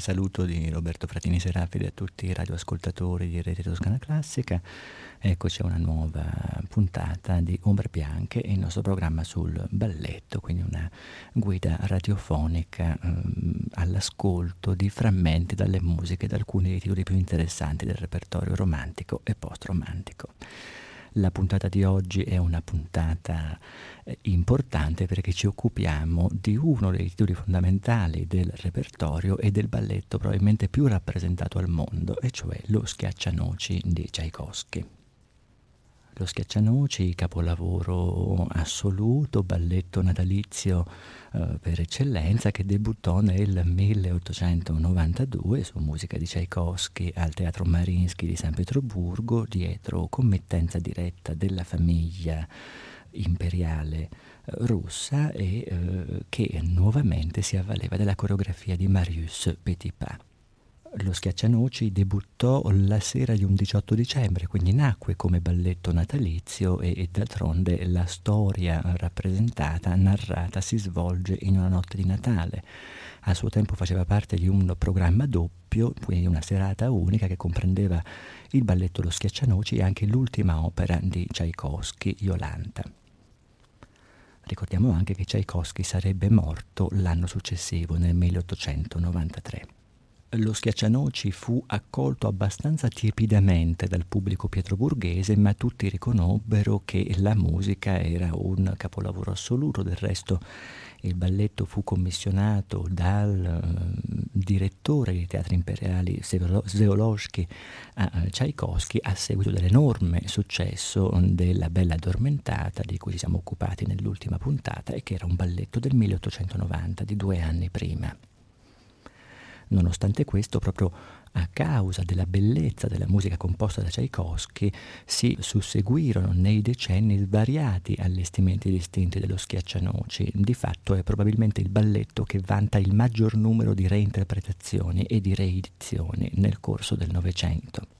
Cordiale saluto di Roberto Fratini Serafide a tutti i radioascoltatori di Rete Toscana Classica. Eccoci a una nuova puntata di Ombre Bianche, il nostro programma sul balletto, quindi una guida radiofonica ehm, all'ascolto di frammenti dalle musiche di alcuni dei titoli più interessanti del repertorio romantico e post-romantico. La puntata di oggi è una puntata importante perché ci occupiamo di uno dei titoli fondamentali del repertorio e del balletto probabilmente più rappresentato al mondo, e cioè lo Schiaccianoci di Tchaikovsky. Lo Schiaccianoci, capolavoro assoluto, balletto natalizio eh, per eccellenza, che debuttò nel 1892 su musica di Tchaikovsky al Teatro Marinsky di San Pietroburgo, dietro committenza diretta della famiglia imperiale eh, russa e eh, che nuovamente si avvaleva della coreografia di Marius Petipa. Lo Schiaccianoci debuttò la sera di un 18 dicembre, quindi nacque come balletto natalizio e, e d'altronde la storia rappresentata, narrata, si svolge in una notte di Natale. A suo tempo faceva parte di un programma doppio, quindi una serata unica che comprendeva il balletto Lo Schiaccianoci e anche l'ultima opera di Tchaikovsky, Yolanta. Ricordiamo anche che Tchaikovsky sarebbe morto l'anno successivo, nel 1893 lo Schiaccianoci fu accolto abbastanza tiepidamente dal pubblico pietroburghese, ma tutti riconobbero che la musica era un capolavoro assoluto. Del resto il balletto fu commissionato dal uh, direttore dei teatri imperiali Zeolosky a Tchaikovsky a seguito dell'enorme successo della Bella Addormentata di cui ci siamo occupati nell'ultima puntata e che era un balletto del 1890, di due anni prima. Nonostante questo, proprio a causa della bellezza della musica composta da Tchaikovsky, si susseguirono nei decenni svariati allestimenti distinti dello Schiaccianoci. Di fatto è probabilmente il balletto che vanta il maggior numero di reinterpretazioni e di reedizioni nel corso del Novecento.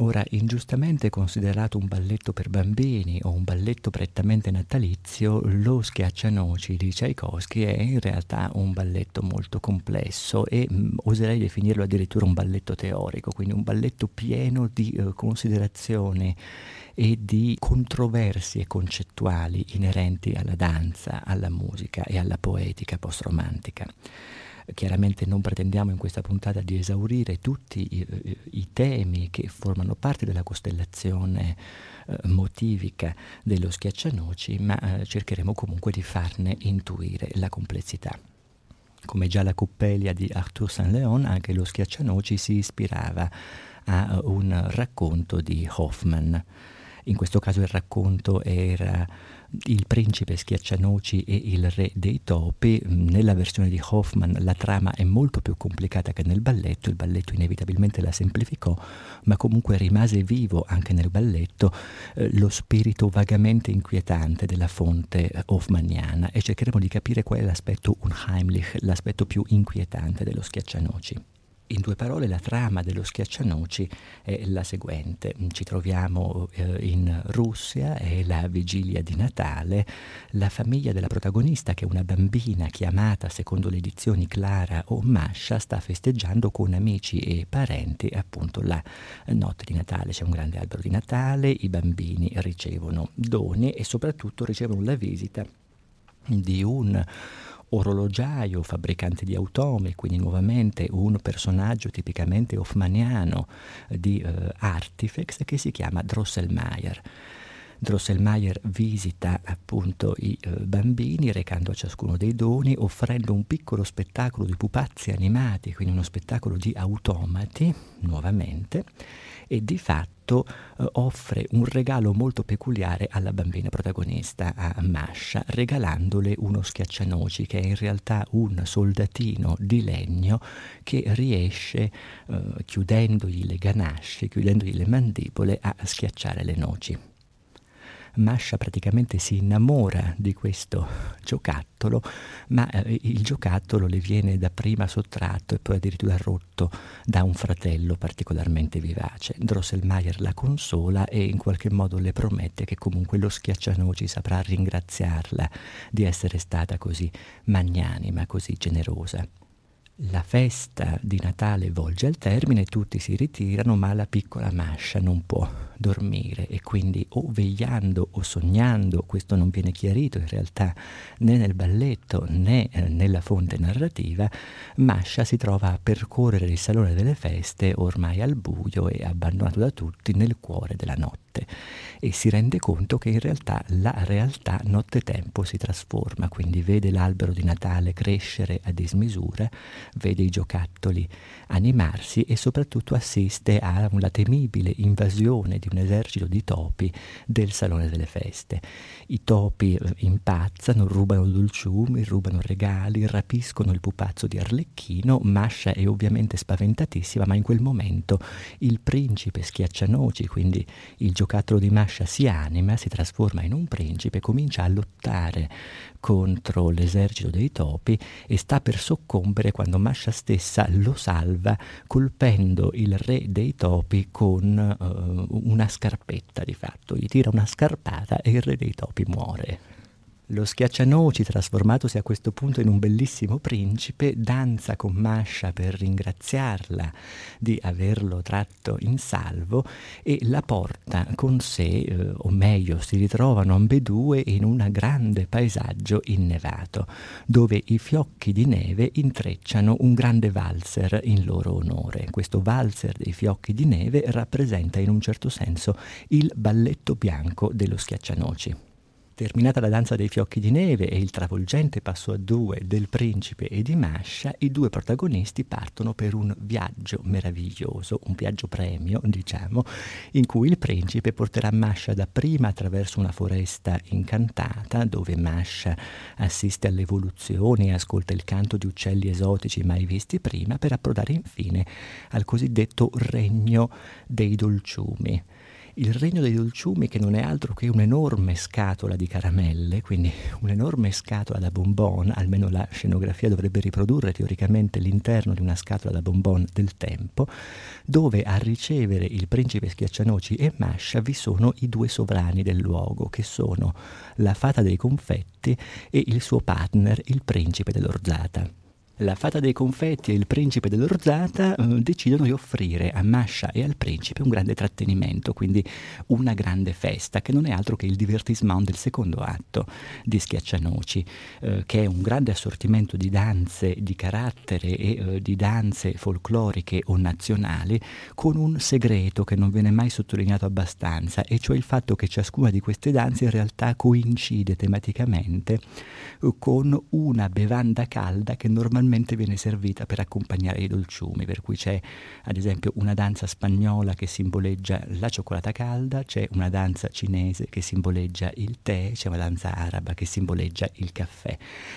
Ora, ingiustamente considerato un balletto per bambini o un balletto prettamente natalizio, lo Schiaccianoci di Tchaikovsky è in realtà un balletto molto complesso e mh, mm, oserei definirlo addirittura un balletto teorico, quindi un balletto pieno di uh, considerazioni e di controversie concettuali inerenti alla danza, alla musica e alla poetica post-romantica. Chiaramente non pretendiamo in questa puntata di esaurire tutti i, i temi che formano parte della costellazione eh, motivica dello schiaccianoci, ma eh, cercheremo comunque di farne intuire la complessità. Come già la Coppelia di Arthur Saint-Léon, anche lo schiaccianoci si ispirava a un racconto di Hoffman. In questo caso il racconto era il principe schiaccianoci e il re dei topi. Nella versione di Hoffman la trama è molto più complicata che nel balletto, il balletto inevitabilmente la semplificò, ma comunque rimase vivo anche nel balletto eh, lo spirito vagamente inquietante della fonte hoffmanniana e cercheremo di capire qual è l'aspetto unheimlich, l'aspetto più inquietante dello schiaccianoci. In due parole, la trama dello Schiaccianoci è la seguente. Ci troviamo eh, in Russia, è la vigilia di Natale, la famiglia della protagonista, che è una bambina chiamata, secondo le edizioni Clara o Masha, sta festeggiando con amici e parenti appunto la notte di Natale. C'è un grande albero di Natale, i bambini ricevono doni e soprattutto ricevono la visita di un orologiaio, fabbricante di automi, quindi nuovamente un personaggio tipicamente hoffmaniano di uh, Artifex che si chiama Drosselmeier. Drosselmeier visita appunto i eh, bambini recando a ciascuno dei doni, offrendo un piccolo spettacolo di pupazzi animati, quindi uno spettacolo di automati, nuovamente, e di fatto eh, offre un regalo molto peculiare alla bambina protagonista, a Masha, regalandole uno schiaccianoci che è in realtà un soldatino di legno che riesce, eh, chiudendogli le ganasce, chiudendogli le mandibole, a schiacciare le noci. Masha praticamente si innamora di questo giocattolo, ma eh, il giocattolo le viene dapprima sottratto e poi addirittura rotto da un fratello particolarmente vivace. Drosselmeier la consola e in qualche modo le promette che comunque lo schiaccianoci saprà ringraziarla di essere stata così magnanima, così generosa. La festa di Natale volge al termine, tutti si ritirano, ma la piccola Masha non può dormire e quindi o vegliando o sognando, questo non viene chiarito in realtà né nel balletto né eh, nella fonte narrativa, Masha si trova a percorrere il salone delle feste ormai al buio e abbandonato da tutti nel cuore della notte e si rende conto che in realtà la realtà nottetempo si trasforma, quindi vede l'albero di Natale crescere a dismisura, vede i giocattoli animarsi e soprattutto assiste a una temibile invasione di un esercito di topi del Salone delle Feste. I topi eh, impazzano, rubano dolciumi, rubano regali, rapiscono il pupazzo di Arlecchino, Masha è ovviamente spaventatissima, ma in quel momento il principe schiaccianoci, quindi il giocattolo di Masha si anima, si trasforma in un principe, comincia a lottare contro l'esercito dei topi e sta per soccombere quando Masha stessa lo salva colpendo il re dei topi con uh, una scarpetta di fatto, gli tira una scarpata e il re dei topi muore. Lo schiaccianoci, trasformatosi a questo punto in un bellissimo principe, danza con Masha per ringraziarla di averlo tratto in salvo e la porta con sé, eh, o meglio, si ritrovano ambedue in un grande paesaggio innevato, dove i fiocchi di neve intrecciano un grande valzer in loro onore. Questo valzer dei fiocchi di neve rappresenta in un certo senso il balletto bianco dello schiaccianoci. Terminata la danza dei fiocchi di neve e il travolgente passo a due del principe e di Masha, i due protagonisti partono per un viaggio meraviglioso, un viaggio premio, diciamo, in cui il principe porterà Masha dapprima attraverso una foresta incantata, dove Masha assiste alle evoluzioni e ascolta il canto di uccelli esotici mai visti prima, per approdare infine al cosiddetto regno dei dolciumi il regno dei dolciumi che non è altro che un'enorme scatola di caramelle, quindi un'enorme scatola da bonbon, almeno la scenografia dovrebbe riprodurre teoricamente l'interno di una scatola da bonbon del tempo, dove a ricevere il principe Schiaccianoci e Masha vi sono i due sovrani del luogo, che sono la fata dei confetti e il suo partner, il principe dell'orzata la fata dei confetti e il principe dell'orzata eh, decidono di offrire a Masha e al principe un grande trattenimento, quindi una grande festa, che non è altro che il divertissement del secondo atto di Schiaccianoci, eh, che è un grande assortimento di danze di carattere e eh, di danze folcloriche o nazionali, con un segreto che non viene mai sottolineato abbastanza, e cioè il fatto che ciascuna di queste danze in realtà coincide tematicamente eh, con una bevanda calda che normalmente normalmente viene servita per accompagnare i dolciumi, per cui c'è ad esempio una danza spagnola che simboleggia la cioccolata calda, c'è una danza cinese che simboleggia il tè, c'è una danza araba che simboleggia il caffè.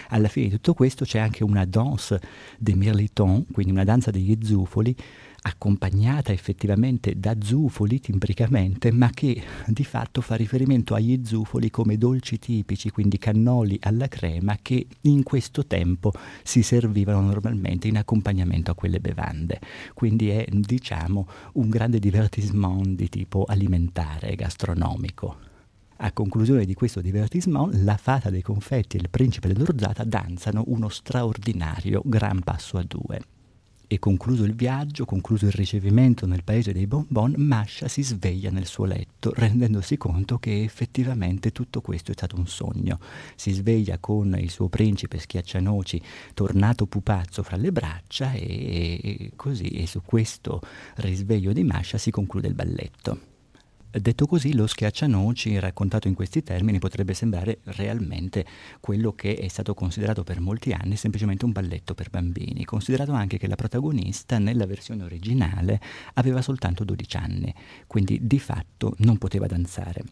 Alla fine di tutto questo c'è anche una danse de mirliton, quindi una danza degli zufoli, accompagnata effettivamente da zufoli timbricamente, ma che di fatto fa riferimento agli zufoli come dolci tipici, quindi cannoli alla crema che in questo tempo si servivano normalmente in accompagnamento a quelle bevande. Quindi è, diciamo, un grande divertissement di tipo alimentare, gastronomico. A conclusione di questo divertissement, la fata dei confetti e il principe dell'orzata danzano uno straordinario gran passo a due e concluso il viaggio, concluso il ricevimento nel paese dei bonbon, Masha si sveglia nel suo letto, rendendosi conto che effettivamente tutto questo è stato un sogno. Si sveglia con il suo principe schiaccianoci tornato pupazzo fra le braccia e, e così, e su questo risveglio di Masha si conclude il balletto. Detto così, lo schiaccianoci, raccontato in questi termini, potrebbe sembrare realmente quello che è stato considerato per molti anni semplicemente un balletto per bambini, considerato anche che la protagonista nella versione originale aveva soltanto 12 anni, quindi di fatto non poteva danzare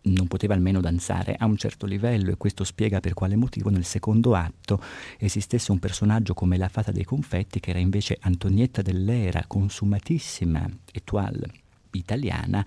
non poteva almeno danzare a un certo livello e questo spiega per quale motivo nel secondo atto esistesse un personaggio come la fata dei confetti che era invece Antonietta dell'Era, consumatissima étoile italiana,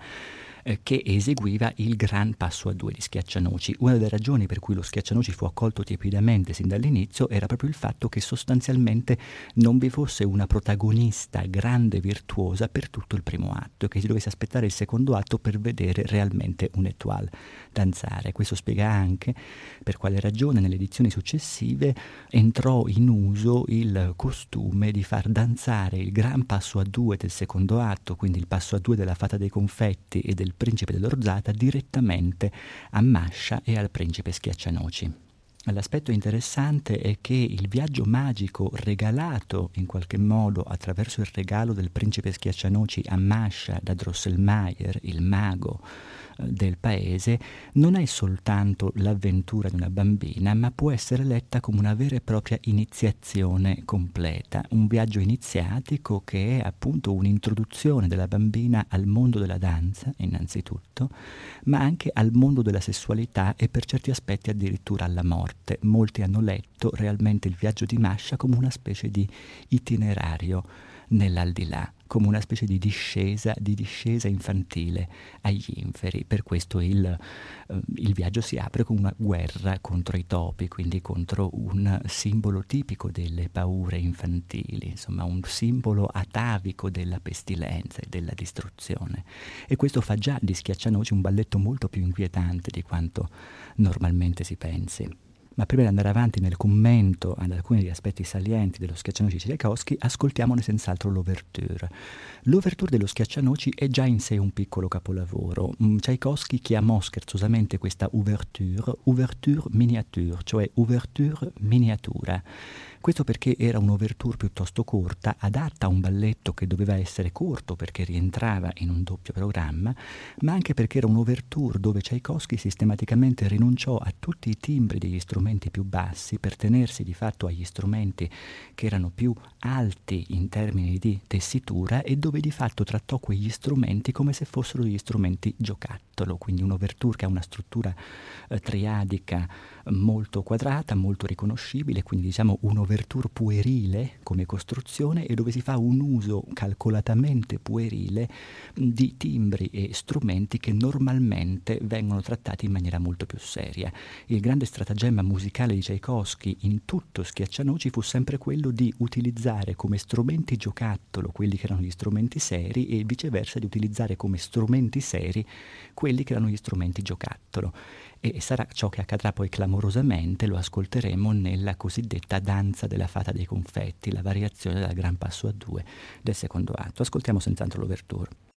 eh, che eseguiva il Gran Passo a Due di Schiaccianoci. Una delle ragioni per cui lo Schiaccianoci fu accolto tiepidamente sin dall'inizio era proprio il fatto che sostanzialmente non vi fosse una protagonista grande e virtuosa per tutto il primo atto che si dovesse aspettare il secondo atto per vedere realmente un'étoile danzare. Questo spiega anche per quale ragione nelle edizioni successive entrò in uso il costume di far danzare il Gran Passo a Due del secondo atto, quindi il passo a due della Fata dei Confetti e del principe dell'Orzata direttamente a Mascia e al principe Schiaccianoci. L'aspetto interessante è che il viaggio magico regalato in qualche modo attraverso il regalo del principe Schiaccianoci a Mascia da Drosselmayer, il mago, del paese non è soltanto l'avventura di una bambina, ma può essere letta come una vera e propria iniziazione completa, un viaggio iniziatico che è appunto un'introduzione della bambina al mondo della danza, innanzitutto, ma anche al mondo della sessualità e per certi aspetti addirittura alla morte. Molti hanno letto realmente il viaggio di Masha come una specie di itinerario nell'aldilà, come una specie di discesa, di discesa infantile agli inferi. Per questo il, eh, il viaggio si apre con una guerra contro i topi, quindi contro un simbolo tipico delle paure infantili, insomma un simbolo atavico della pestilenza e della distruzione. E questo fa già di Schiaccianoci un balletto molto più inquietante di quanto normalmente si pensi. Ma prima di andare avanti nel commento ad alcuni degli aspetti salienti dello Schiaccianoci Tchaikovsky, ascoltiamone senz'altro l'ouverture. L'ouverture dello Schiaccianoci è già in sé un piccolo capolavoro. Mm, Tchaikovsky chiamò scherzosamente questa ouverture ouverture miniature, cioè ouverture miniatura. Questo perché era un'ouverture piuttosto corta, adatta a un balletto che doveva essere corto perché rientrava in un doppio programma, ma anche perché era un'ouverture dove Tchaikovsky sistematicamente rinunciò a tutti i timbri degli strumenti più bassi per tenersi di fatto agli strumenti che erano più alti in termini di tessitura e dove di fatto trattò quegli strumenti come se fossero degli strumenti giocattolo, quindi un'ouverture che ha una struttura eh, triadica molto quadrata, molto riconoscibile, quindi diciamo un'ouverture puerile come costruzione e dove si fa un uso calcolatamente puerile di timbri e strumenti che normalmente vengono trattati in maniera molto più seria. Il grande stratagemma musicale di Tchaikovsky in tutto Schiaccianoci fu sempre quello di utilizzare come strumenti giocattolo quelli che erano gli strumenti seri e viceversa di utilizzare come strumenti seri quelli che erano gli strumenti giocattolo e sarà ciò che accadrà poi clamorosamente, lo ascolteremo nella cosiddetta danza della fata dei confetti, la variazione dal gran passo a due del secondo atto. Ascoltiamo senz'altro l'ouverture.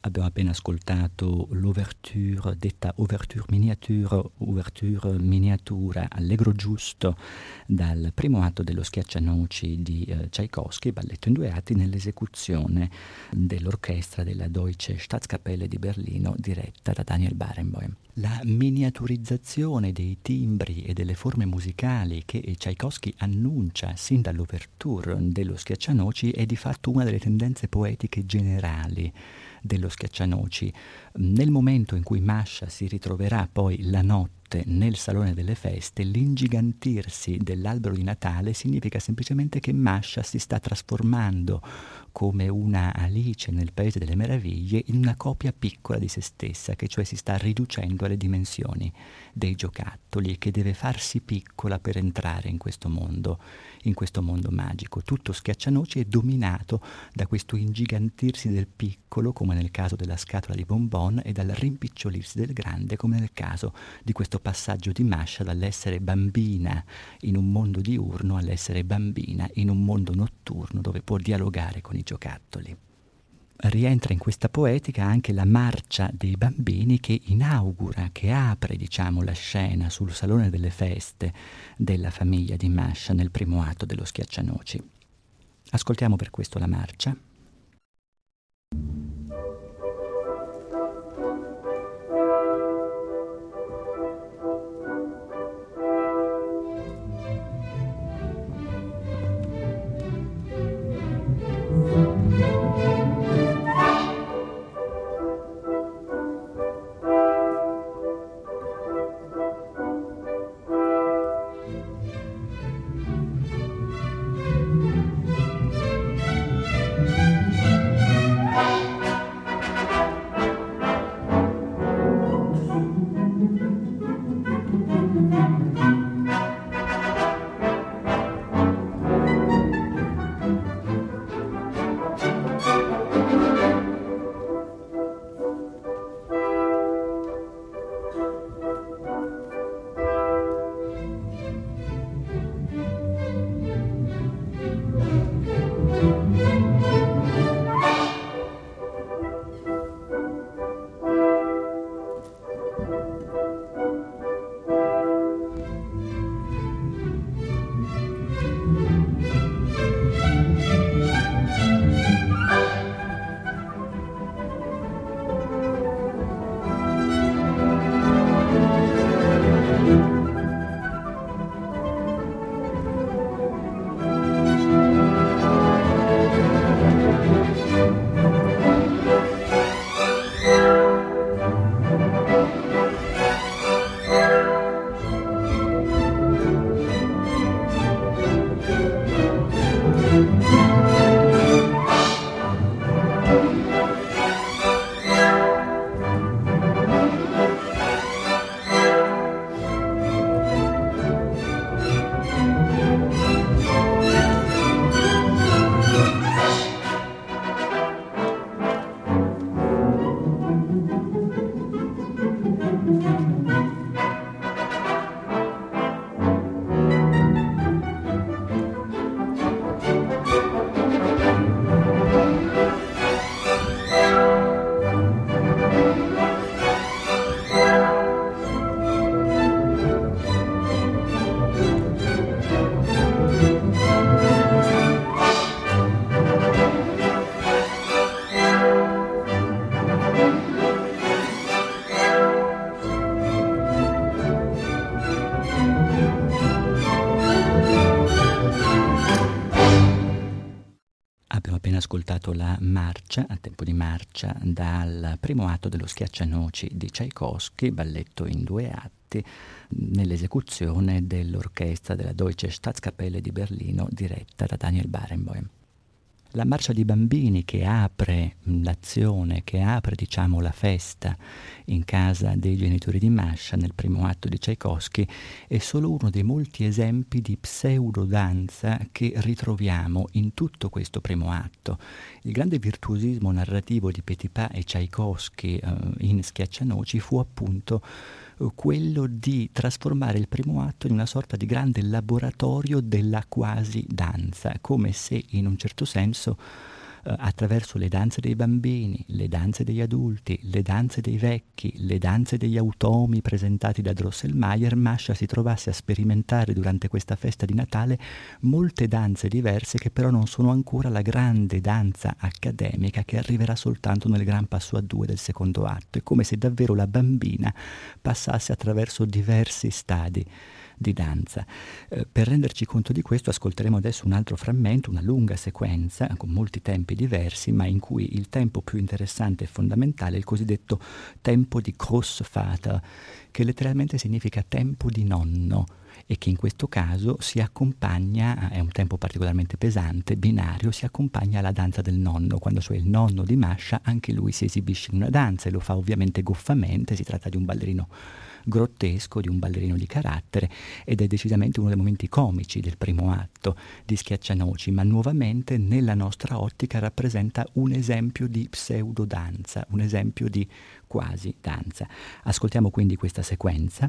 Abbiamo appena ascoltato l'ouverture, detta ouverture miniature, ouverture miniatura, allegro giusto, dal primo atto dello Schiaccianoci di eh, Tchaikovsky, balletto in due atti, nell'esecuzione dell'orchestra della Deutsche Staatskapelle di Berlino, diretta da Daniel Barenboim. La miniaturizzazione dei timbri e delle forme musicali che Tchaikovsky annuncia sin dall'ouverture dello Schiaccianoci è di fatto una delle tendenze poetiche generali dello Schiaccianoci. Nel momento in cui Mascia si ritroverà poi la notte nel salone delle feste, l'ingigantirsi dell'albero di Natale significa semplicemente che Mascia si sta trasformando come una Alice nel Paese delle Meraviglie in una copia piccola di se stessa, che cioè si sta riducendo alle dimensioni dei giocattoli e che deve farsi piccola per entrare in questo mondo in questo mondo magico. Tutto Schiaccianoci è dominato da questo ingigantirsi del piccolo, come nel caso della scatola di bonbon, e dal rimpicciolirsi del grande, come nel caso di questo passaggio di Masha dall'essere bambina in un mondo diurno all'essere bambina in un mondo notturno dove può dialogare con i giocattoli rientra in questa poetica anche la marcia dei bambini che inaugura, che apre diciamo, la scena sul salone delle feste della famiglia di Masha nel primo atto dello Schiaccianoci. Ascoltiamo per questo la marcia. Primo atto dello Schiaccianoci di Tchaikovsky, balletto in due atti, nell'esecuzione dell'orchestra della Deutsche Staatskapelle di Berlino diretta da Daniel Barenboim la marcia di bambini che apre l'azione, che apre diciamo la festa in casa dei genitori di Masha nel primo atto di Tchaikovsky è solo uno dei molti esempi di pseudodanza che ritroviamo in tutto questo primo atto. Il grande virtuosismo narrativo di Petipa e Tchaikovsky eh, in Schiaccianoci fu appunto quello di trasformare il primo atto in una sorta di grande laboratorio della quasi danza, come se in un certo senso eh, attraverso le danze dei bambini, le danze degli adulti, le danze dei vecchi, le danze degli automi presentati da Drosselmayer, Mascia si trovasse a sperimentare durante questa festa di Natale molte danze diverse che però non sono ancora la grande danza accademica che arriverà soltanto nel gran passo a due del secondo atto. È come se davvero la bambina passasse attraverso diversi stadi di danza. Eh, per renderci conto di questo ascolteremo adesso un altro frammento, una lunga sequenza con molti tempi diversi, ma in cui il tempo più interessante e fondamentale è il cosiddetto tempo di Großvater, che letteralmente significa tempo di nonno e che in questo caso si accompagna, è un tempo particolarmente pesante, binario, si accompagna alla danza del nonno, quando cioè il nonno di Masha anche lui si esibisce in una danza e lo fa ovviamente goffamente, si tratta di un ballerino grottesco di un ballerino di carattere ed è decisamente uno dei momenti comici del primo atto di Schiaccianoci, ma nuovamente nella nostra ottica rappresenta un esempio di pseudo-danza, un esempio di quasi danza. Ascoltiamo quindi questa sequenza.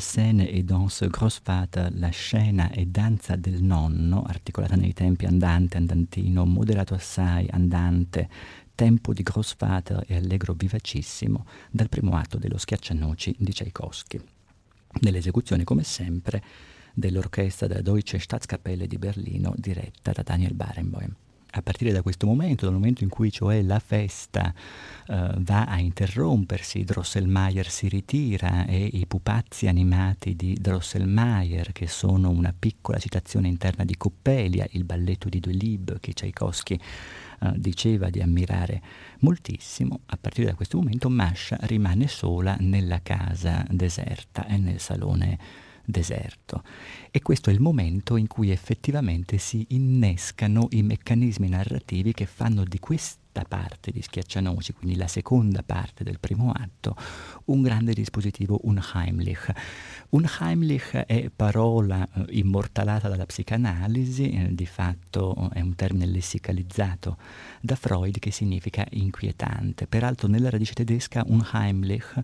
Scène e danse Grossvater, la scena e danza del nonno, articolata nei tempi andante, andantino, moderato assai, andante, tempo di Grossvater e allegro vivacissimo, dal primo atto dello Schiaccianoci di Tchaikovsky. Nell'esecuzione, come sempre, dell'orchestra della Deutsche Staatskapelle di Berlino, diretta da Daniel Barenboim a partire da questo momento, dal momento in cui cioè la festa uh, va a interrompersi, Drosselmayer si ritira e i pupazzi animati di Drosselmayer, che sono una piccola citazione interna di Coppelia, il balletto di Delibes che Tchaikovsky uh, diceva di ammirare moltissimo, a partire da questo momento Masha rimane sola nella casa deserta e nel salone deserto. E questo è il momento in cui effettivamente si innescano i meccanismi narrativi che fanno di questa parte di Schiaccianoci, quindi la seconda parte del primo atto, un grande dispositivo Unheimlich. Unheimlich è parola eh, immortalata dalla psicanalisi, eh, di fatto è un termine lessicalizzato da Freud che significa inquietante. Peraltro nella radice tedesca Unheimlich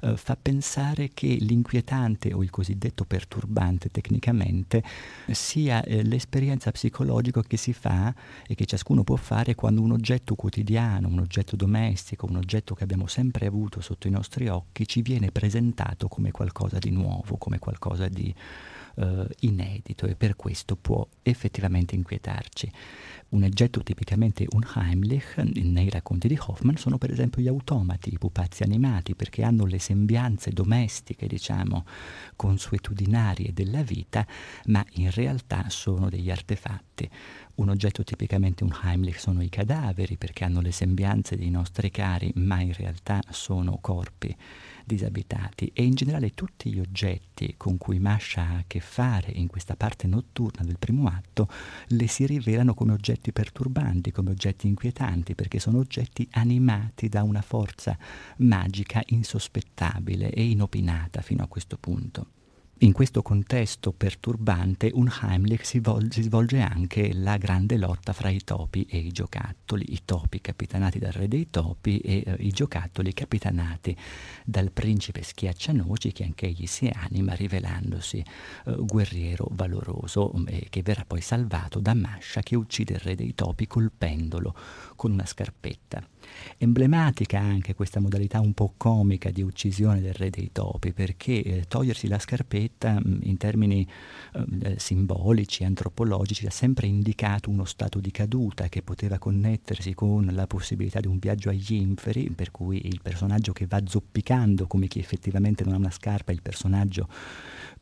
eh, fa pensare che l'inquietante o il cosiddetto perturbante tecnicamente sia eh, l'esperienza psicologica che si fa e che ciascuno può fare quando un oggetto quotidiano, un oggetto domestico, un oggetto che abbiamo sempre avuto sotto i nostri occhi ci viene presentato come qualcosa di nuovo, come qualcosa di eh, inedito e per questo può effettivamente inquietarci. Un oggetto tipicamente unheimlich nei racconti di Hoffman sono per esempio gli automati, i pupazzi animati, perché hanno le sembianze domestiche, diciamo, consuetudinarie della vita, ma in realtà sono degli artefatti. Un oggetto tipicamente unheimlich sono i cadaveri, perché hanno le sembianze dei nostri cari, ma in realtà sono corpi disabitati e in generale tutti gli oggetti con cui Masha ha a che fare in questa parte notturna del primo atto le si rivelano come oggetti perturbanti, come oggetti inquietanti, perché sono oggetti animati da una forza magica insospettabile e inopinata fino a questo punto. In questo contesto perturbante, un Heimlich si, vol- si, svolge anche la grande lotta fra i topi e i giocattoli, i topi capitanati dal re dei topi e eh, i giocattoli capitanati dal principe Schiaccianoci che anch'egli si anima rivelandosi eh, guerriero valoroso eh, che verrà poi salvato da Masha che uccide il re dei topi colpendolo con una scarpetta. Emblematica anche questa modalità un po' comica di uccisione del re dei topi, perché eh, togliersi la scarpetta mh, mm, in termini eh, simbolici, antropologici, ha sempre indicato uno stato di caduta che poteva connettersi con la possibilità di un viaggio agli inferi, per cui il personaggio che va zoppicando come chi effettivamente non ha una scarpa, il personaggio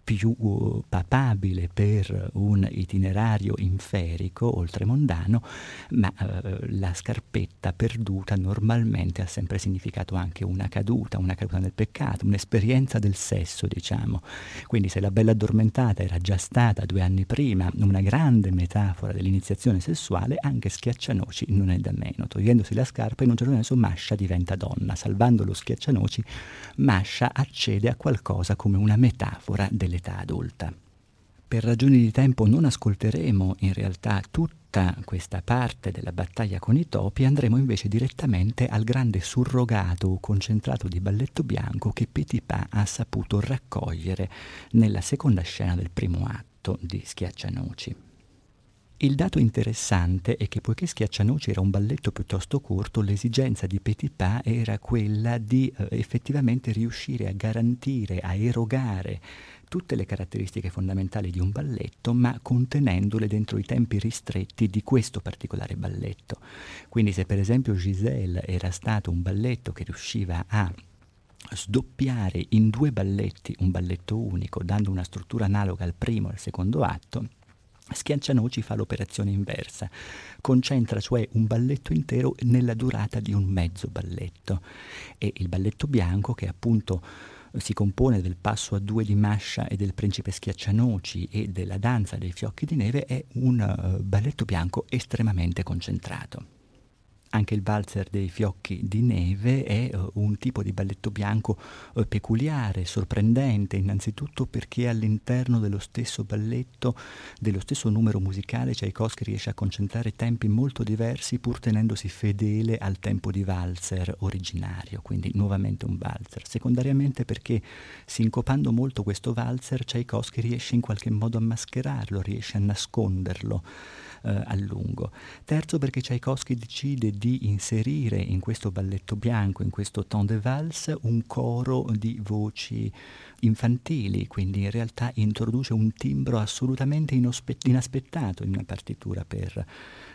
più uh, papabile per un itinerario inferico, oltremondano, ma uh, la scarpetta perduta normalmente ha sempre significato anche una caduta, una caduta nel peccato, un'esperienza del sesso, diciamo. Quindi se la bella addormentata era già stata due anni prima una grande metafora dell'iniziazione sessuale, anche Schiaccianoci non è da meno. Togliendosi la scarpa, in un certo senso Masha diventa donna. Salvando lo Schiaccianoci, Masha accede a qualcosa come una metafora delle dell'età adulta. Per ragioni di tempo non ascolteremo in realtà tutta questa parte della battaglia con i topi, andremo invece direttamente al grande surrogato o concentrato di balletto bianco che Petipa ha saputo raccogliere nella seconda scena del primo atto di Schiaccianoci. Il dato interessante è che poiché Schiaccianoci era un balletto piuttosto corto, l'esigenza di Petipa era quella di eh, effettivamente riuscire a garantire, a erogare tutte le caratteristiche fondamentali di un balletto, ma contenendole dentro i tempi ristretti di questo particolare balletto. Quindi se per esempio Giselle era stato un balletto che riusciva a sdoppiare in due balletti un balletto unico, dando una struttura analoga al primo e al secondo atto, Schiaccianoci fa l'operazione inversa, concentra cioè un balletto intero nella durata di un mezzo balletto e il balletto bianco che appunto si compone del passo a due di Mascia e del principe Schiaccianoci e della danza dei fiocchi di neve, è un uh, balletto bianco estremamente concentrato. Anche il valzer dei fiocchi di neve è uh, un tipo di balletto bianco uh, peculiare, sorprendente, innanzitutto perché all'interno dello stesso balletto, dello stesso numero musicale, Tchaikovsky riesce a concentrare tempi molto diversi pur tenendosi fedele al tempo di valzer originario, quindi nuovamente un valzer. Secondariamente perché sincopando molto questo valzer, Tchaikovsky riesce in qualche modo a mascherarlo, riesce a nasconderlo eh, a lungo. Terzo perché Tchaikovsky decide di inserire in questo balletto bianco, in questo ton de valse, un coro di voci infantili, quindi in realtà introduce un timbro assolutamente inaspettato in una partitura per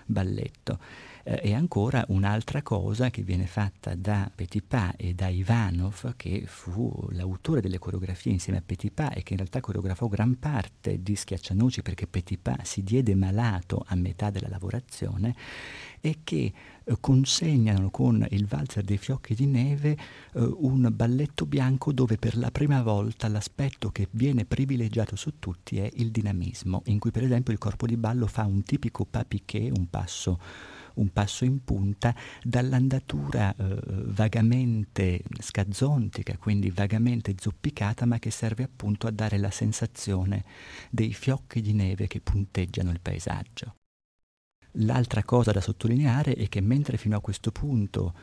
balletto. Eh, e ancora un'altra cosa che viene fatta da Petipa e da Ivanov, che fu l'autore delle coreografie insieme a Petipa e che in realtà coreografò gran parte di Schiaccianoci perché Petipa si diede malato a metà della lavorazione, e che eh, consegnano con il valzer dei fiocchi di neve eh, un balletto bianco dove per la prima volta l'aspetto che viene privilegiato su tutti è il dinamismo, in cui per esempio il corpo di ballo fa un tipico papiché, un passo un passo in punta dall'andatura eh, vagamente scazzontica, quindi vagamente zoppicata, ma che serve appunto a dare la sensazione dei fiocchi di neve che punteggiano il paesaggio. L'altra cosa da sottolineare è che mentre fino a questo punto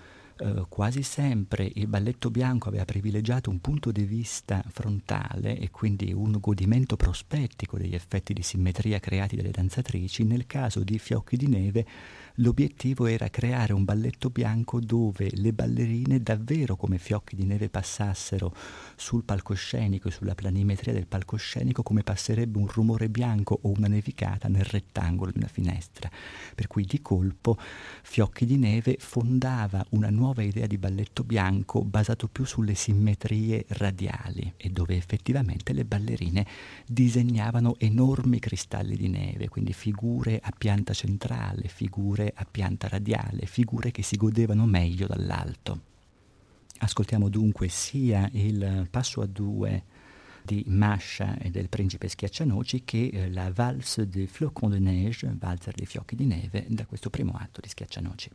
eh, quasi sempre il balletto bianco aveva privilegiato un punto di vista frontale e quindi un godimento prospettico degli effetti di simmetria creati dalle danzatrici, nel caso di Fiocchi di Neve L'obiettivo era creare un balletto bianco dove le ballerine davvero come fiocchi di neve passassero sul palcoscenico e sulla planimetria del palcoscenico come passerebbe un rumore bianco o una nevicata nel rettangolo di una finestra. Per cui di colpo Fiocchi di Neve fondava una nuova idea di balletto bianco basato più sulle simmetrie radiali e dove effettivamente le ballerine disegnavano enormi cristalli di neve, quindi figure a pianta centrale, figure a pianta radiale, figure che si godevano meglio dall'alto. Ascoltiamo dunque sia il passo a due di Masha e del principe Schiaccianoci che eh, la valse de flocons de neige, valzer dei fiocchi di neve, da questo primo atto di Schiaccianoci.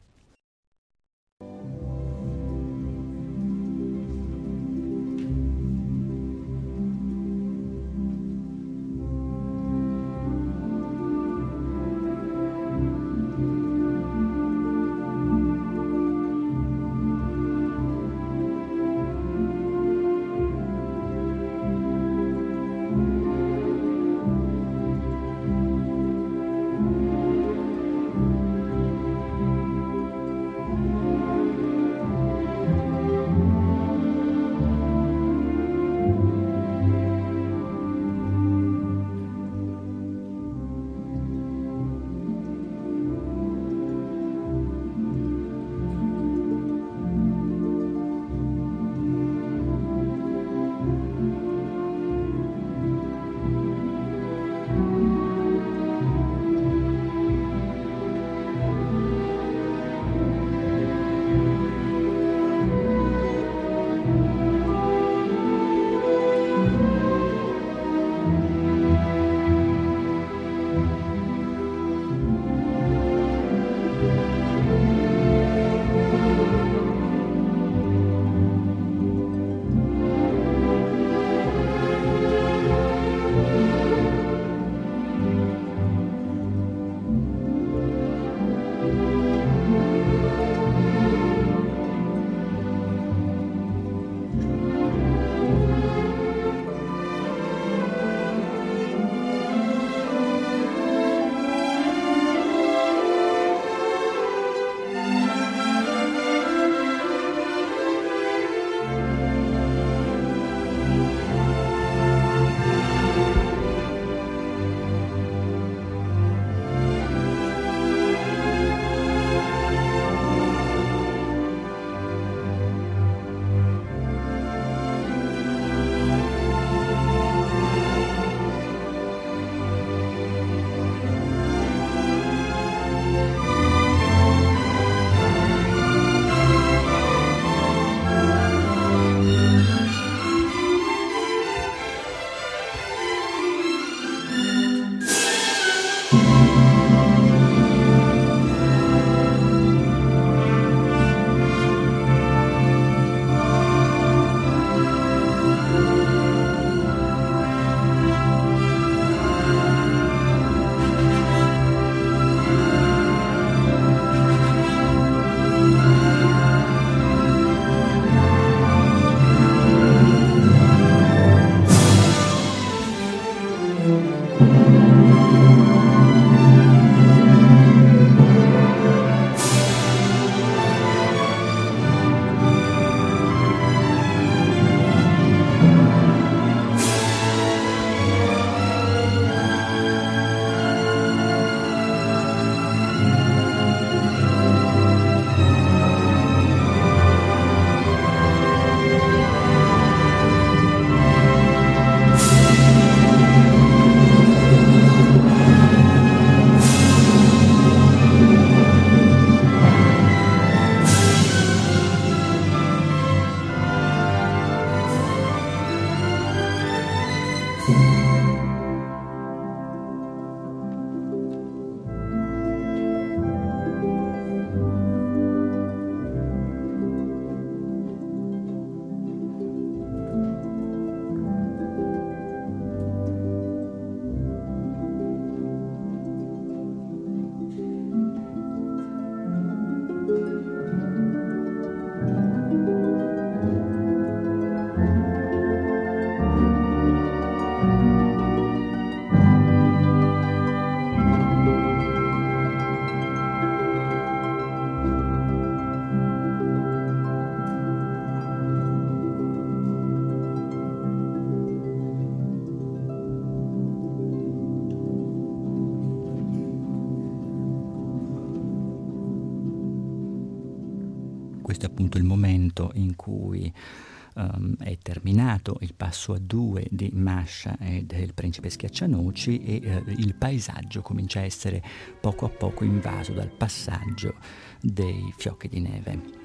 Passo a due di Masha e del principe Schiaccianoci e uh, il paesaggio comincia a essere poco a poco invaso dal passaggio dei fiocchi di neve.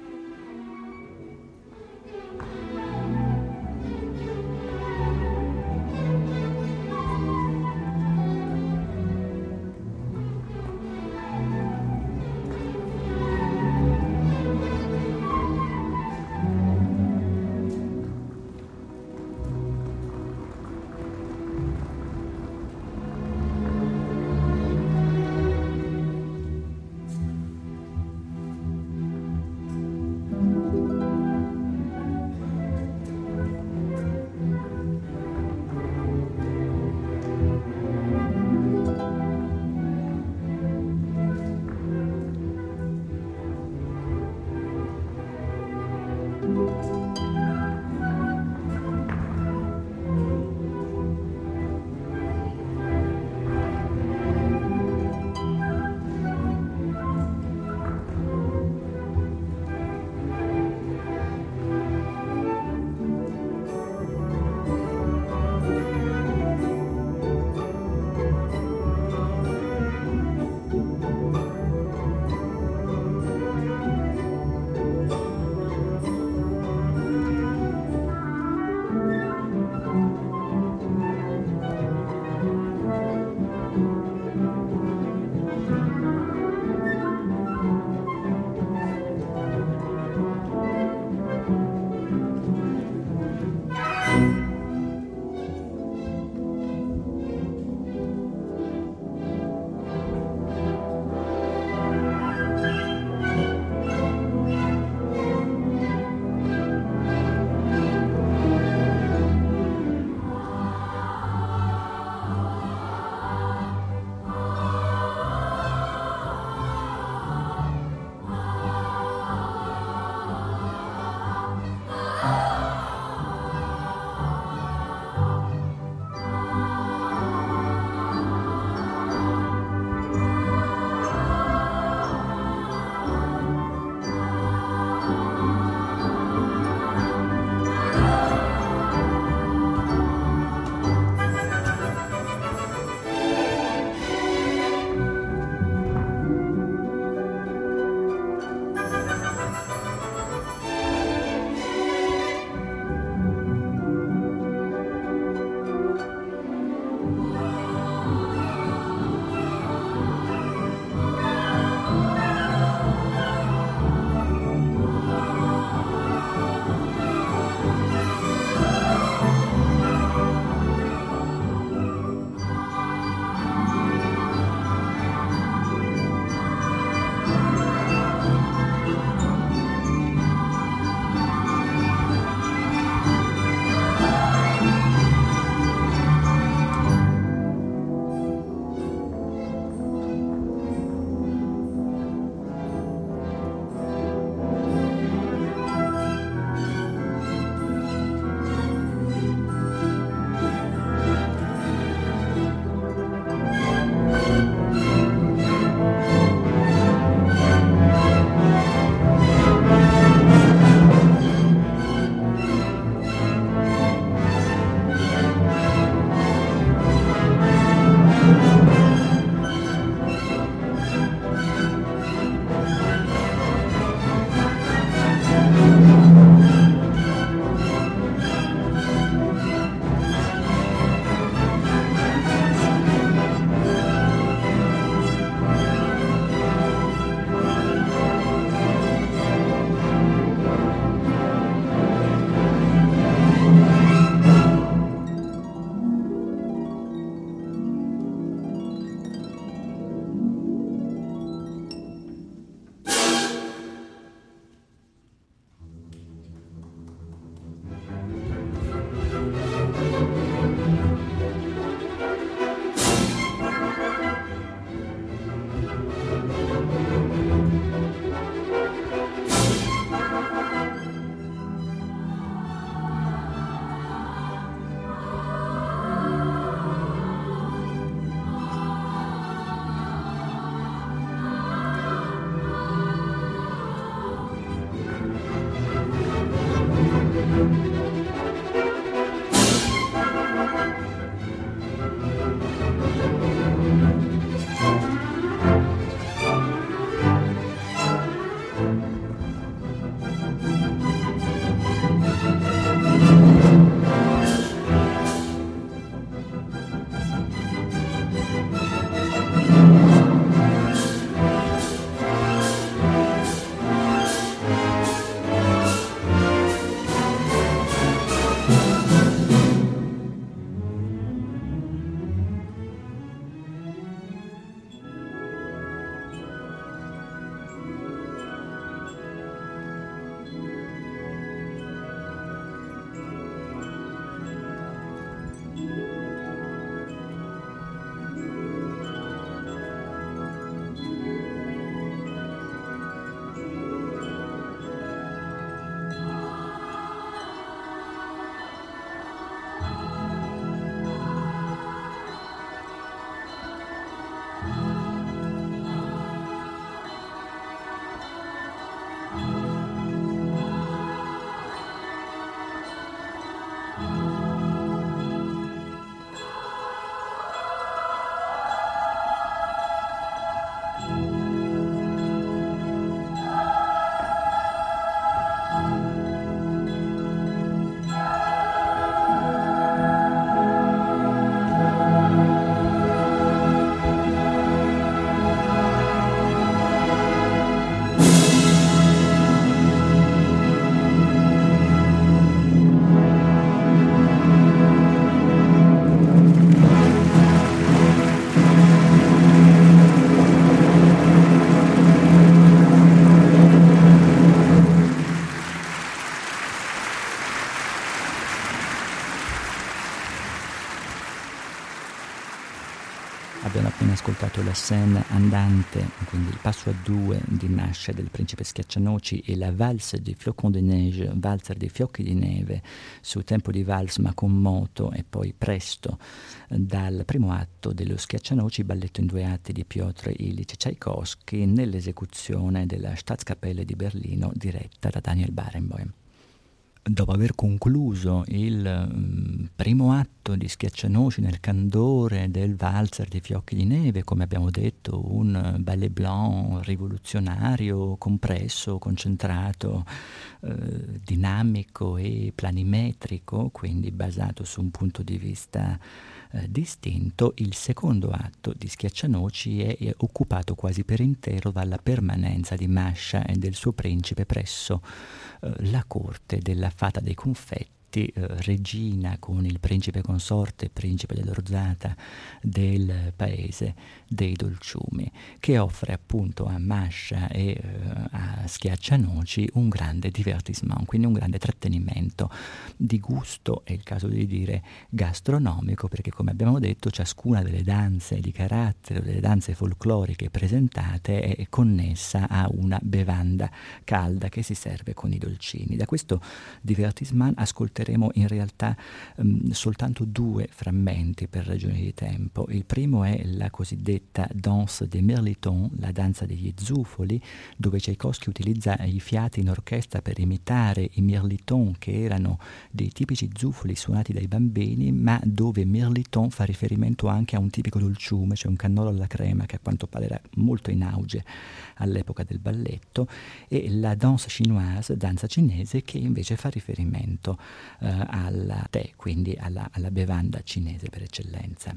Scène andante, quindi il passo a due di Mascia del principe Schiaccianoci e la valse dei flocons de neige, valzer dei fiocchi di neve su tempo di vals ma con moto e poi presto dal primo atto dello Schiaccianoci, balletto in due atti di Piotr Ilyich Tchaikovsky nell'esecuzione della Staatskapelle di Berlino diretta da Daniel Barenboim dopo aver concluso il um, primo atto di Schiaccianoci nel candore del valzer dei fiocchi di neve, come abbiamo detto, un ballet blanc rivoluzionario, compresso, concentrato, eh, dinamico e planimetrico, quindi basato su un punto di vista eh, distinto, il secondo atto di Schiaccianoci è, è, occupato quasi per intero dalla permanenza di Masha e del suo principe presso eh, la corte della fata dei confetti infatti eh, regina con il principe consorte, principe dell'Orzata del paese dei dolciumi, che offre appunto a Mascia e eh, a Schiaccianoci un grande divertissement, quindi un grande trattenimento di gusto, è il caso di dire gastronomico, perché come abbiamo detto ciascuna delle danze di carattere, delle danze folcloriche presentate è connessa a una bevanda calda che si serve con i dolcini. Da questo divertissement ascolteremo ascolteremo in realtà um, soltanto due frammenti per ragioni di tempo. Il primo è la cosiddetta Danse des Merlitons, la danza degli zufoli, dove Tchaikovsky utilizza i fiati in orchestra per imitare i Merlitons, che erano dei tipici zufoli suonati dai bambini, ma dove Merliton fa riferimento anche a un tipico dolciume, cioè un cannolo alla crema, che a quanto pare era molto in auge all'epoca del balletto, e la danse chinoise, danza cinese, che invece fa riferimento eh, al tè, quindi alla, alla bevanda cinese per eccellenza.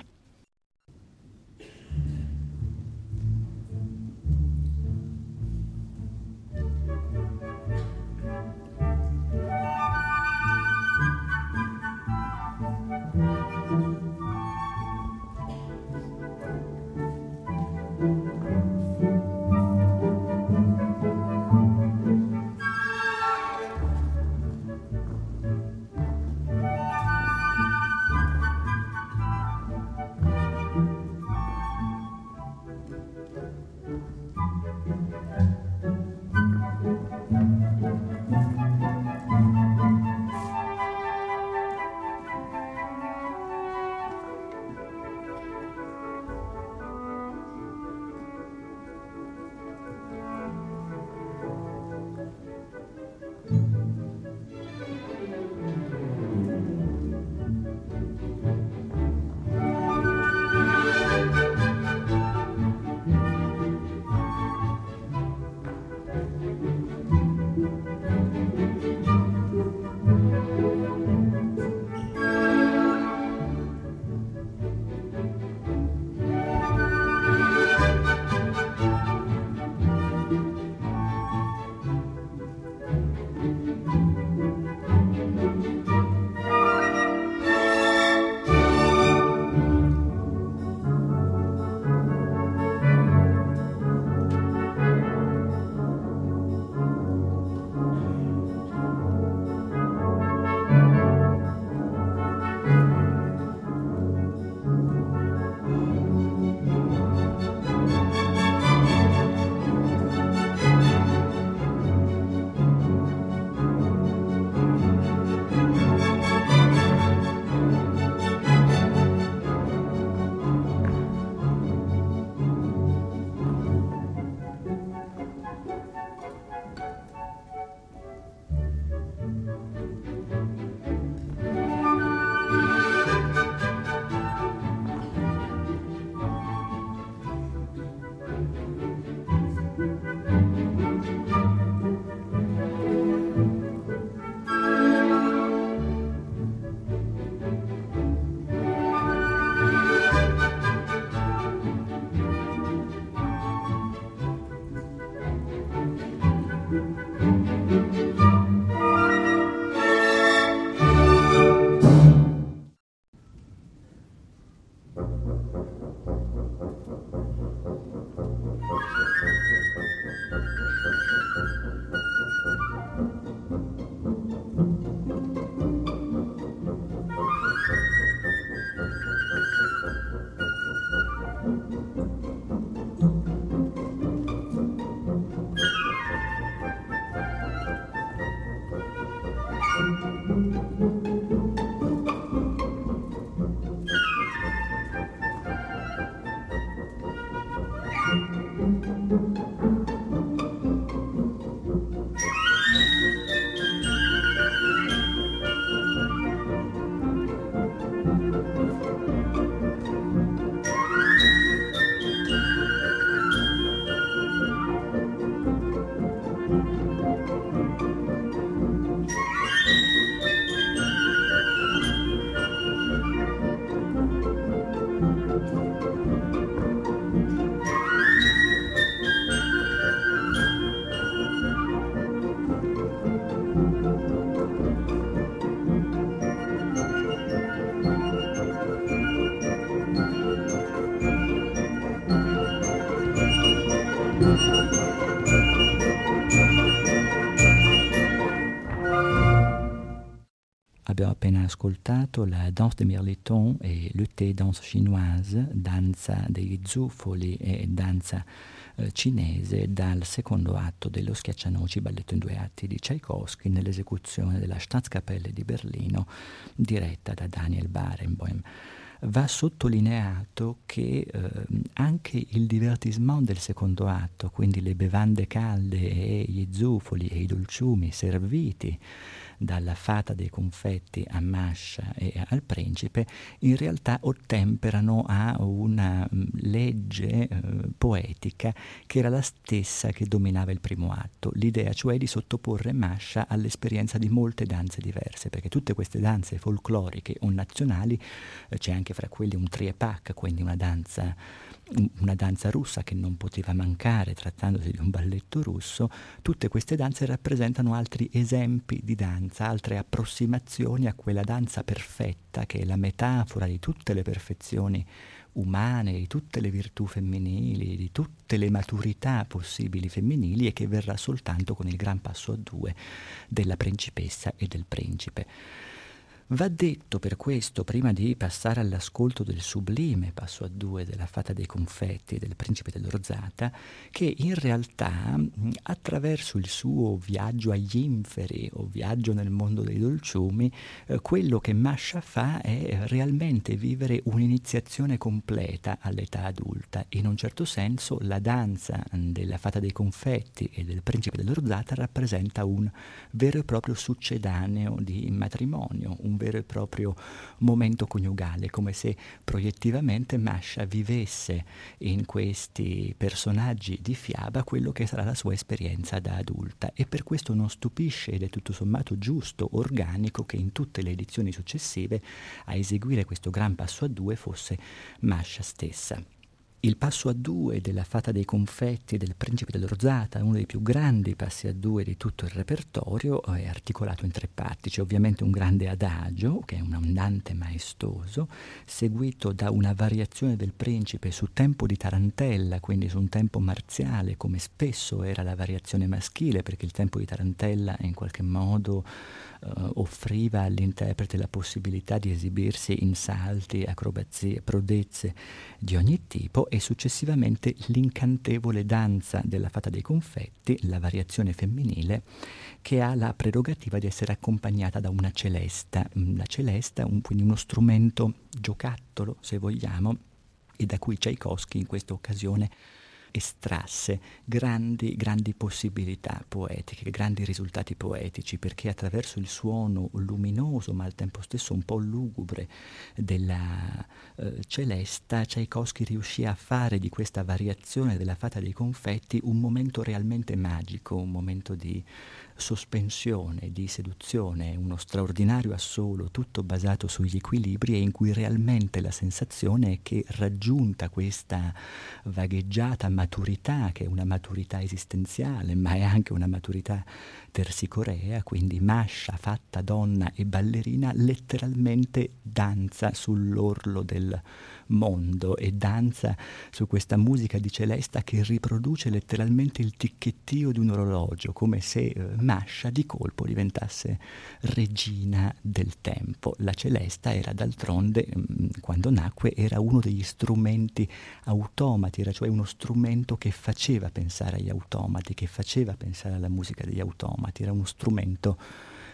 Ascoltato la danse de Mirleton e l'Ute danse chinoise, danza degli zufoli e danza eh, cinese dal secondo atto dello Schiaccianoci, balletto in due atti di Tchaikovsky nell'esecuzione della Staatskapelle di Berlino diretta da Daniel Barenboim. Va sottolineato che eh, anche il divertissement del secondo atto, quindi le bevande calde e gli zufoli e i dolciumi serviti dalla fata dei confetti a Mascia e al principe, in realtà ottemperano a una mm, legge eh, poetica che era la stessa che dominava il primo atto, l'idea cioè di sottoporre Mascia all'esperienza di molte danze diverse, perché tutte queste danze folcloriche o nazionali, eh, c'è anche fra quelli un triepac, quindi una danza una danza russa che non poteva mancare trattandosi di un balletto russo, tutte queste danze rappresentano altri esempi di danza, altre approssimazioni a quella danza perfetta che è la metafora di tutte le perfezioni umane, di tutte le virtù femminili, di tutte le maturità possibili femminili e che verrà soltanto con il gran passo a due della principessa e del principe. Va detto per questo, prima di passare all'ascolto del sublime passo a due della Fata dei Confetti del Principe dell'Orzata, che in realtà attraverso il suo viaggio agli inferi o viaggio nel mondo dei dolciumi, eh, quello che Masha fa è realmente vivere un'iniziazione completa all'età adulta. In un certo senso la danza della Fata dei Confetti e del Principe dell'Orzata rappresenta un vero e proprio succedaneo di matrimonio, un vero e proprio momento coniugale, come se proiettivamente Masha vivesse in questi personaggi di fiaba quello che sarà la sua esperienza da adulta e per questo non stupisce ed è tutto sommato giusto, organico che in tutte le edizioni successive a eseguire questo gran passo a due fosse Masha stessa. Il passo a due della Fata dei Confetti del Principe dell'Orzata, uno dei più grandi passi a due di tutto il repertorio, è articolato in tre parti. C'è ovviamente un grande adagio, che è un andante maestoso, seguito da una variazione del Principe su tempo di tarantella, quindi su un tempo marziale, come spesso era la variazione maschile, perché il tempo di tarantella in qualche modo uh, offriva all'interprete la possibilità di esibirsi in salti, acrobazie, prodezze di ogni tipo e successivamente l'incantevole danza della fata dei confetti, la variazione femminile, che ha la prerogativa di essere accompagnata da una celesta. Mm, la celesta, un, quindi uno strumento giocattolo, se vogliamo, e da cui Tchaikovsky in questa occasione estrasse grandi, grandi possibilità poetiche, grandi risultati poetici, perché attraverso il suono luminoso ma al tempo stesso un po' lugubre della eh, celesta, Tchaikovsky riuscì a fare di questa variazione della fata dei confetti un momento realmente magico, un momento di sospensione, di seduzione, uno straordinario assolo, tutto basato sugli equilibri e in cui realmente la sensazione è che raggiunta questa vagheggiata maturità, che è una maturità esistenziale, ma è anche una maturità tersicorea, quindi mascia, fatta donna e ballerina, letteralmente danza sull'orlo del mondo e danza su questa musica di Celesta che riproduce letteralmente il ticchettio di un orologio, come se eh, Mascia di colpo diventasse regina del tempo. La Celesta era d'altronde, mh, mm, quando nacque, era uno degli strumenti automati, era cioè uno strumento che faceva pensare agli automati, che faceva pensare alla musica degli automati, era uno strumento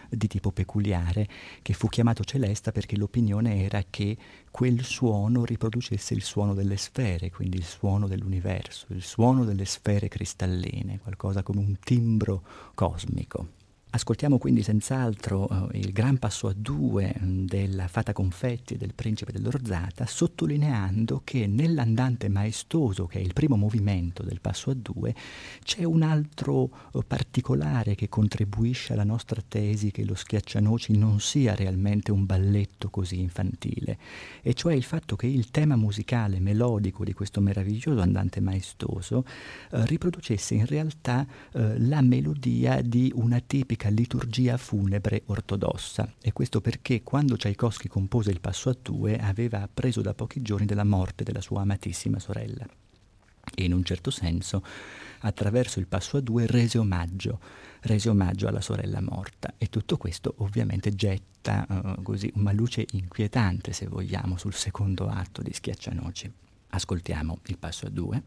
di tipo peculiare che fu chiamato celesta perché l'opinione era che quel suono riproducesse il suono delle sfere, quindi il suono dell'universo, il suono delle sfere cristalline, qualcosa come un timbro cosmico. Ascoltiamo quindi senz'altro uh, il gran passo a due mm, della Fata Confetti e del Principe dell'Orzata, sottolineando che nell'andante maestoso, che è il primo movimento del passo a due, c'è un altro uh, particolare che contribuisce alla nostra tesi che lo schiaccianoci non sia realmente un balletto così infantile, e cioè il fatto che il tema musicale melodico di questo meraviglioso andante maestoso uh, riproducesse in realtà la melodia di una tipica classica liturgia funebre ortodossa e questo perché quando Tchaikovsky compose il passo a due aveva appreso da pochi giorni della morte della sua amatissima sorella e in un certo senso attraverso il passo a due rese omaggio, rese omaggio alla sorella morta e tutto questo ovviamente getta uh, così una luce inquietante se vogliamo sul secondo atto di Schiaccianoci. Ascoltiamo il passo a due.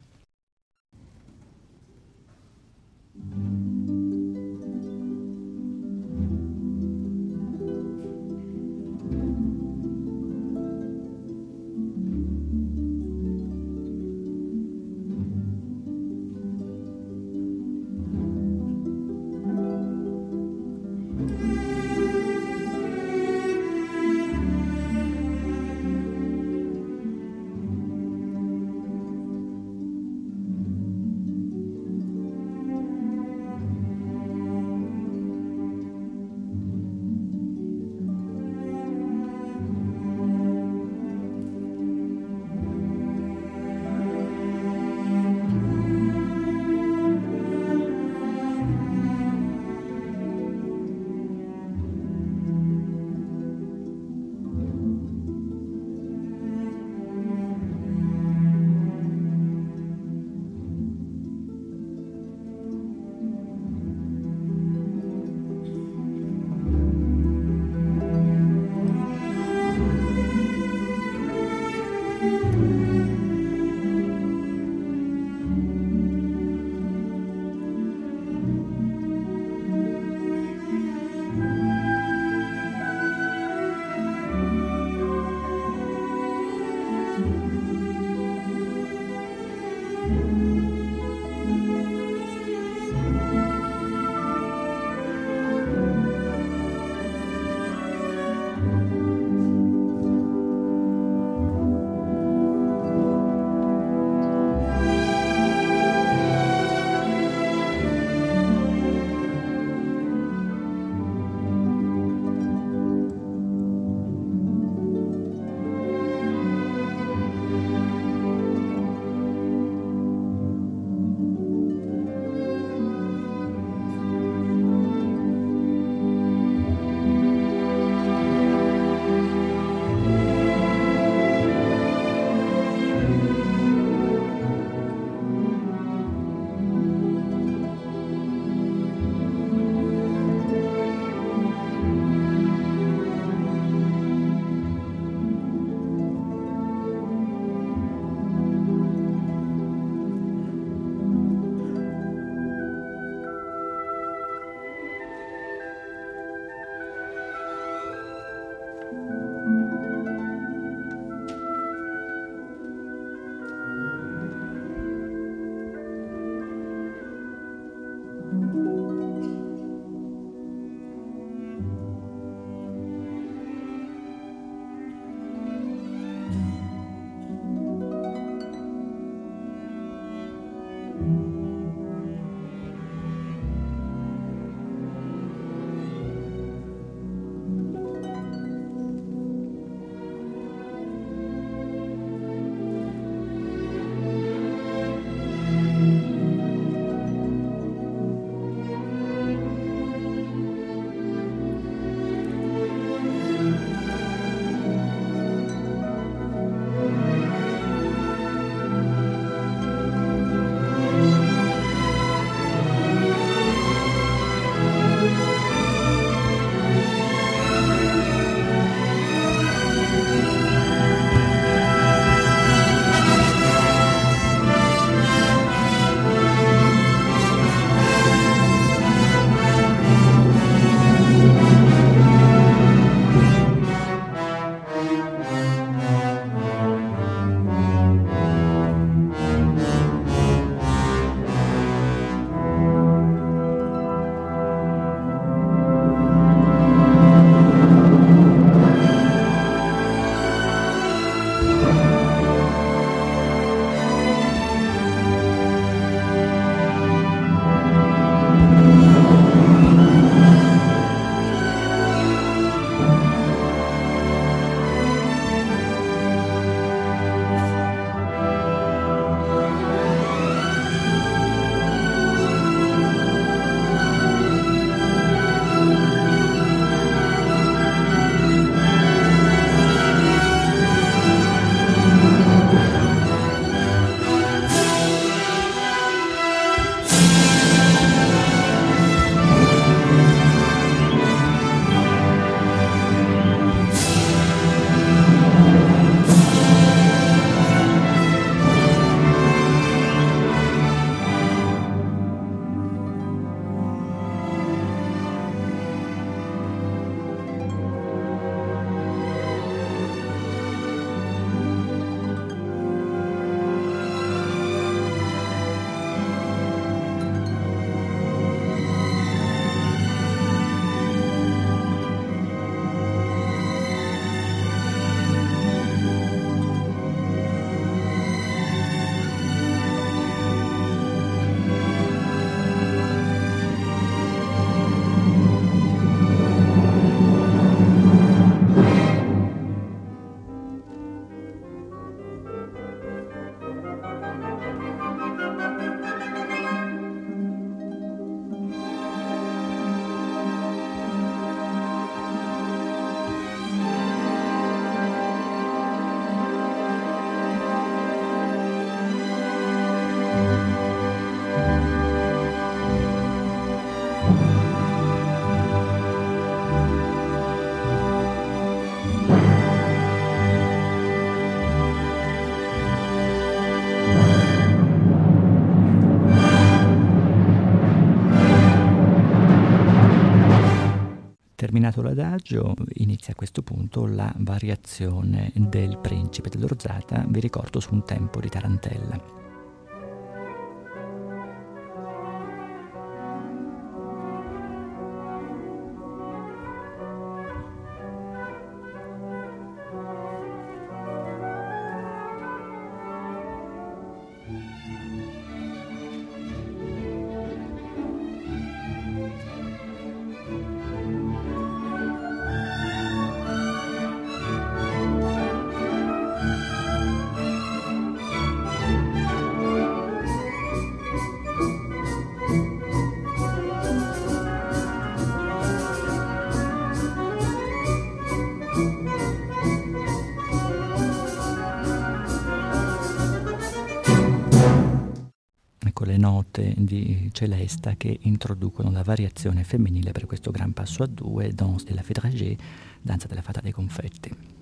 Terminato l'adagio, inizia a questo punto la variazione del principe dell'Orzata, vi ricordo su un tempo di tarantella. Celesta che introducono la variazione femminile per questo gran passo a due, Danse de la Fédragée, danza della fata dei confetti.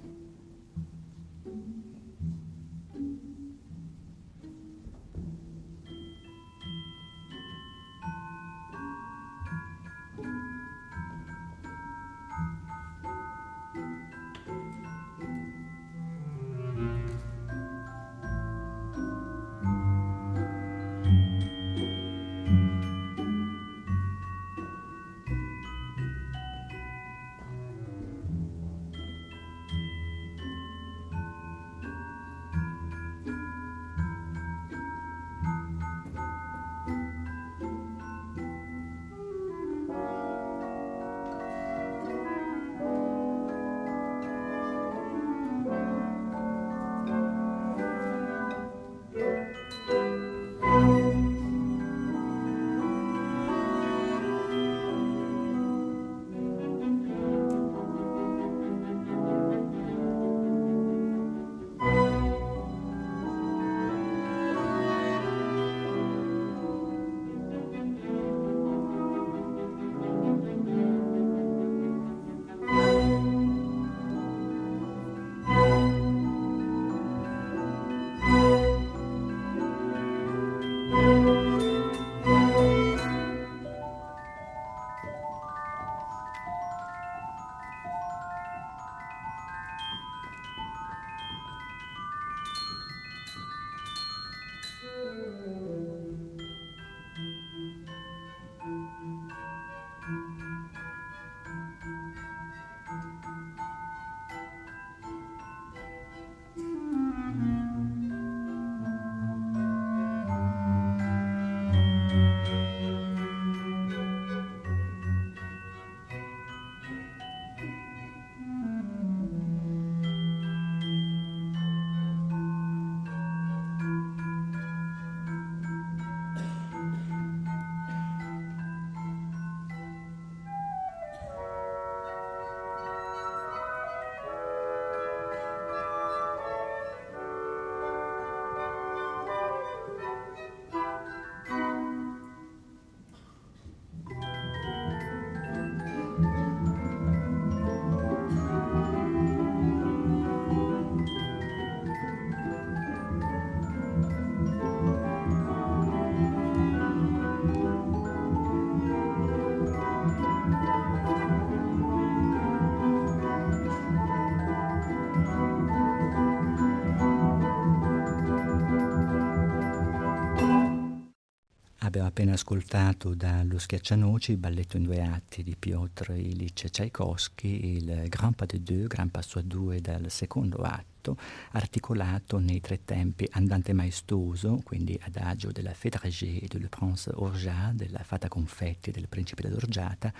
Appena ascoltato dallo Schiaccianoci, il balletto in due atti di Piotr Ilyich Tchaikovsky, il Grand Pas de Deux, Gran Passo a due dal secondo atto, articolato nei tre tempi andante maestoso, quindi adagio della Fédragée e del Prince Orgeat, della Fata Confetti del Principe dell'Orgiata,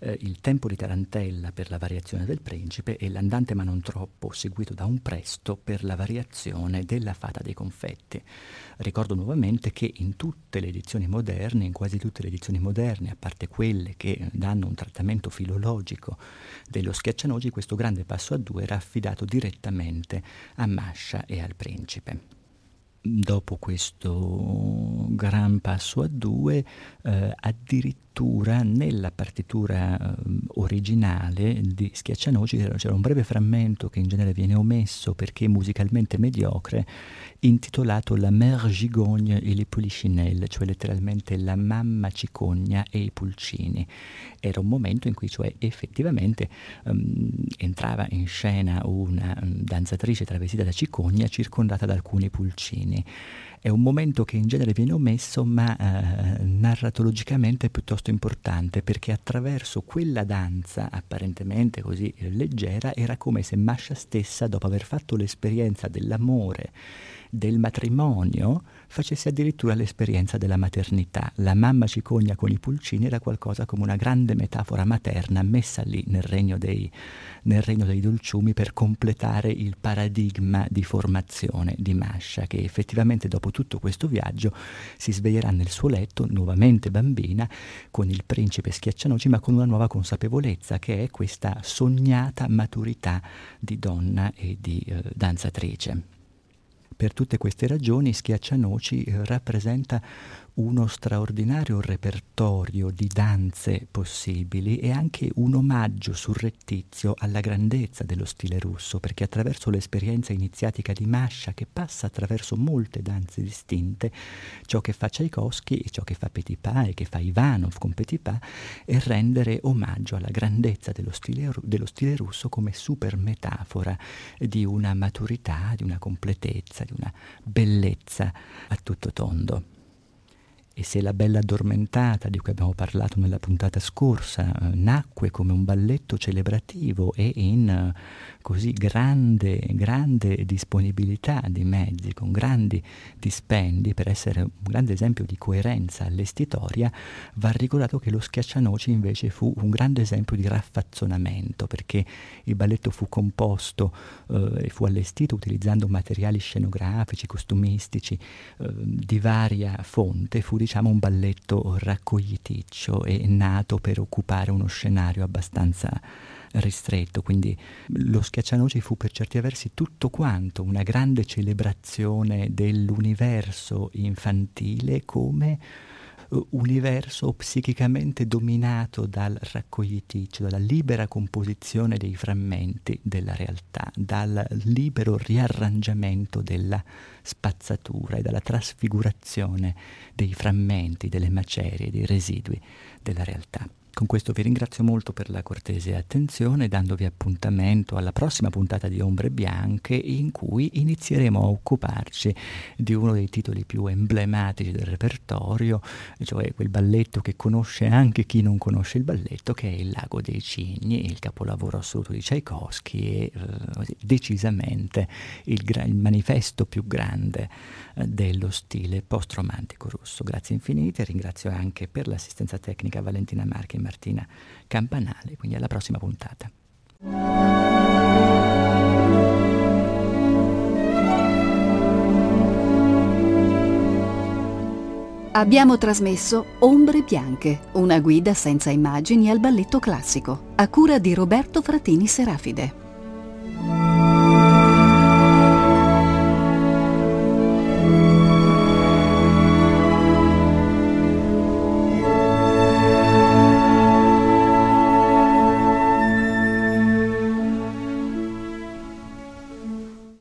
eh, il tempo di tarantella per la variazione del principe e l'andante ma non troppo seguito da un presto per la variazione della fata dei confetti. Ricordo nuovamente che in tutte le edizioni moderne, in quasi tutte le edizioni moderne, a parte quelle che danno un trattamento filologico dello schiaccianogi, questo grande passo a due era affidato direttamente a Mascia e al principe dopo questo gran passo a due, eh, addirittura partitura, nella partitura eh, originale di Schiaccianoci c'era un breve frammento che in genere viene omesso perché musicalmente mediocre, intitolato La mère gigogne et les polichinelles, cioè letteralmente la mamma cicogna e i pulcini. Era un momento in cui cioè effettivamente um, entrava in scena una um, danzatrice travestita da cicogna circondata da alcuni pulcini. È un momento che in genere viene omesso, ma eh, narratologicamente è piuttosto importante perché attraverso quella danza apparentemente così leggera era come se Masha stessa, dopo aver fatto l'esperienza dell'amore del matrimonio facesse addirittura l'esperienza della maternità. La mamma cicogna con i pulcini era qualcosa come una grande metafora materna messa lì nel regno dei, nel regno dei dolciumi per completare il paradigma di formazione di Masha, che effettivamente dopo tutto questo viaggio si sveglierà nel suo letto, nuovamente bambina, con il principe schiaccianoci, ma con una nuova consapevolezza, che è questa sognata maturità di donna e di eh, danzatrice. Per tutte queste ragioni Schiaccianoci eh, rappresenta uno straordinario repertorio di danze possibili e anche un omaggio surrettizio alla grandezza dello stile russo, perché attraverso l'esperienza iniziatica di Masha, che passa attraverso molte danze distinte, ciò che fa Tchaikovsky e ciò che fa Petipa e che fa Ivanov con Petipa è rendere omaggio alla grandezza dello stile, dello stile russo come super metafora di una maturità, di una completezza, di una bellezza a tutto tondo. E se la bella addormentata, di cui abbiamo parlato nella puntata scorsa, eh, nacque come un balletto celebrativo e in eh, così grande, grande disponibilità di mezzi, con grandi dispendi, per essere un grande esempio di coerenza allestitoria, va ricordato che lo Schiaccianoci invece fu un grande esempio di raffazzonamento, perché il balletto fu composto eh, e fu allestito utilizzando materiali scenografici, costumistici eh, di varia fonte, fu diciamo un balletto raccogliticcio e nato per occupare uno scenario abbastanza ristretto, quindi lo Schiaccianoci fu per certi versi tutto quanto una grande celebrazione dell'universo infantile come universo psichicamente dominato dal raccogliticcio, dalla libera composizione dei frammenti della realtà, dal libero riarrangiamento della spazzatura e dalla trasfigurazione dei frammenti, delle macerie, dei residui della realtà. Con questo vi ringrazio molto per la cortese attenzione, dandovi appuntamento alla prossima puntata di Ombre Bianche in cui inizieremo a occuparci di uno dei titoli più emblematici del repertorio, cioè quel balletto che conosce anche chi non conosce il balletto, che è Il Lago dei Cigni, il capolavoro assoluto di Tchaikovsky e eh, decisamente il, gra- il, manifesto più grande eh, dello stile post-romantico russo. Grazie infinite, ringrazio anche per l'assistenza tecnica Valentina Marchi Martina Campanale, quindi alla prossima puntata. Abbiamo trasmesso Ombre Bianche, una guida senza immagini al balletto classico, a cura di Roberto Fratini Serafide.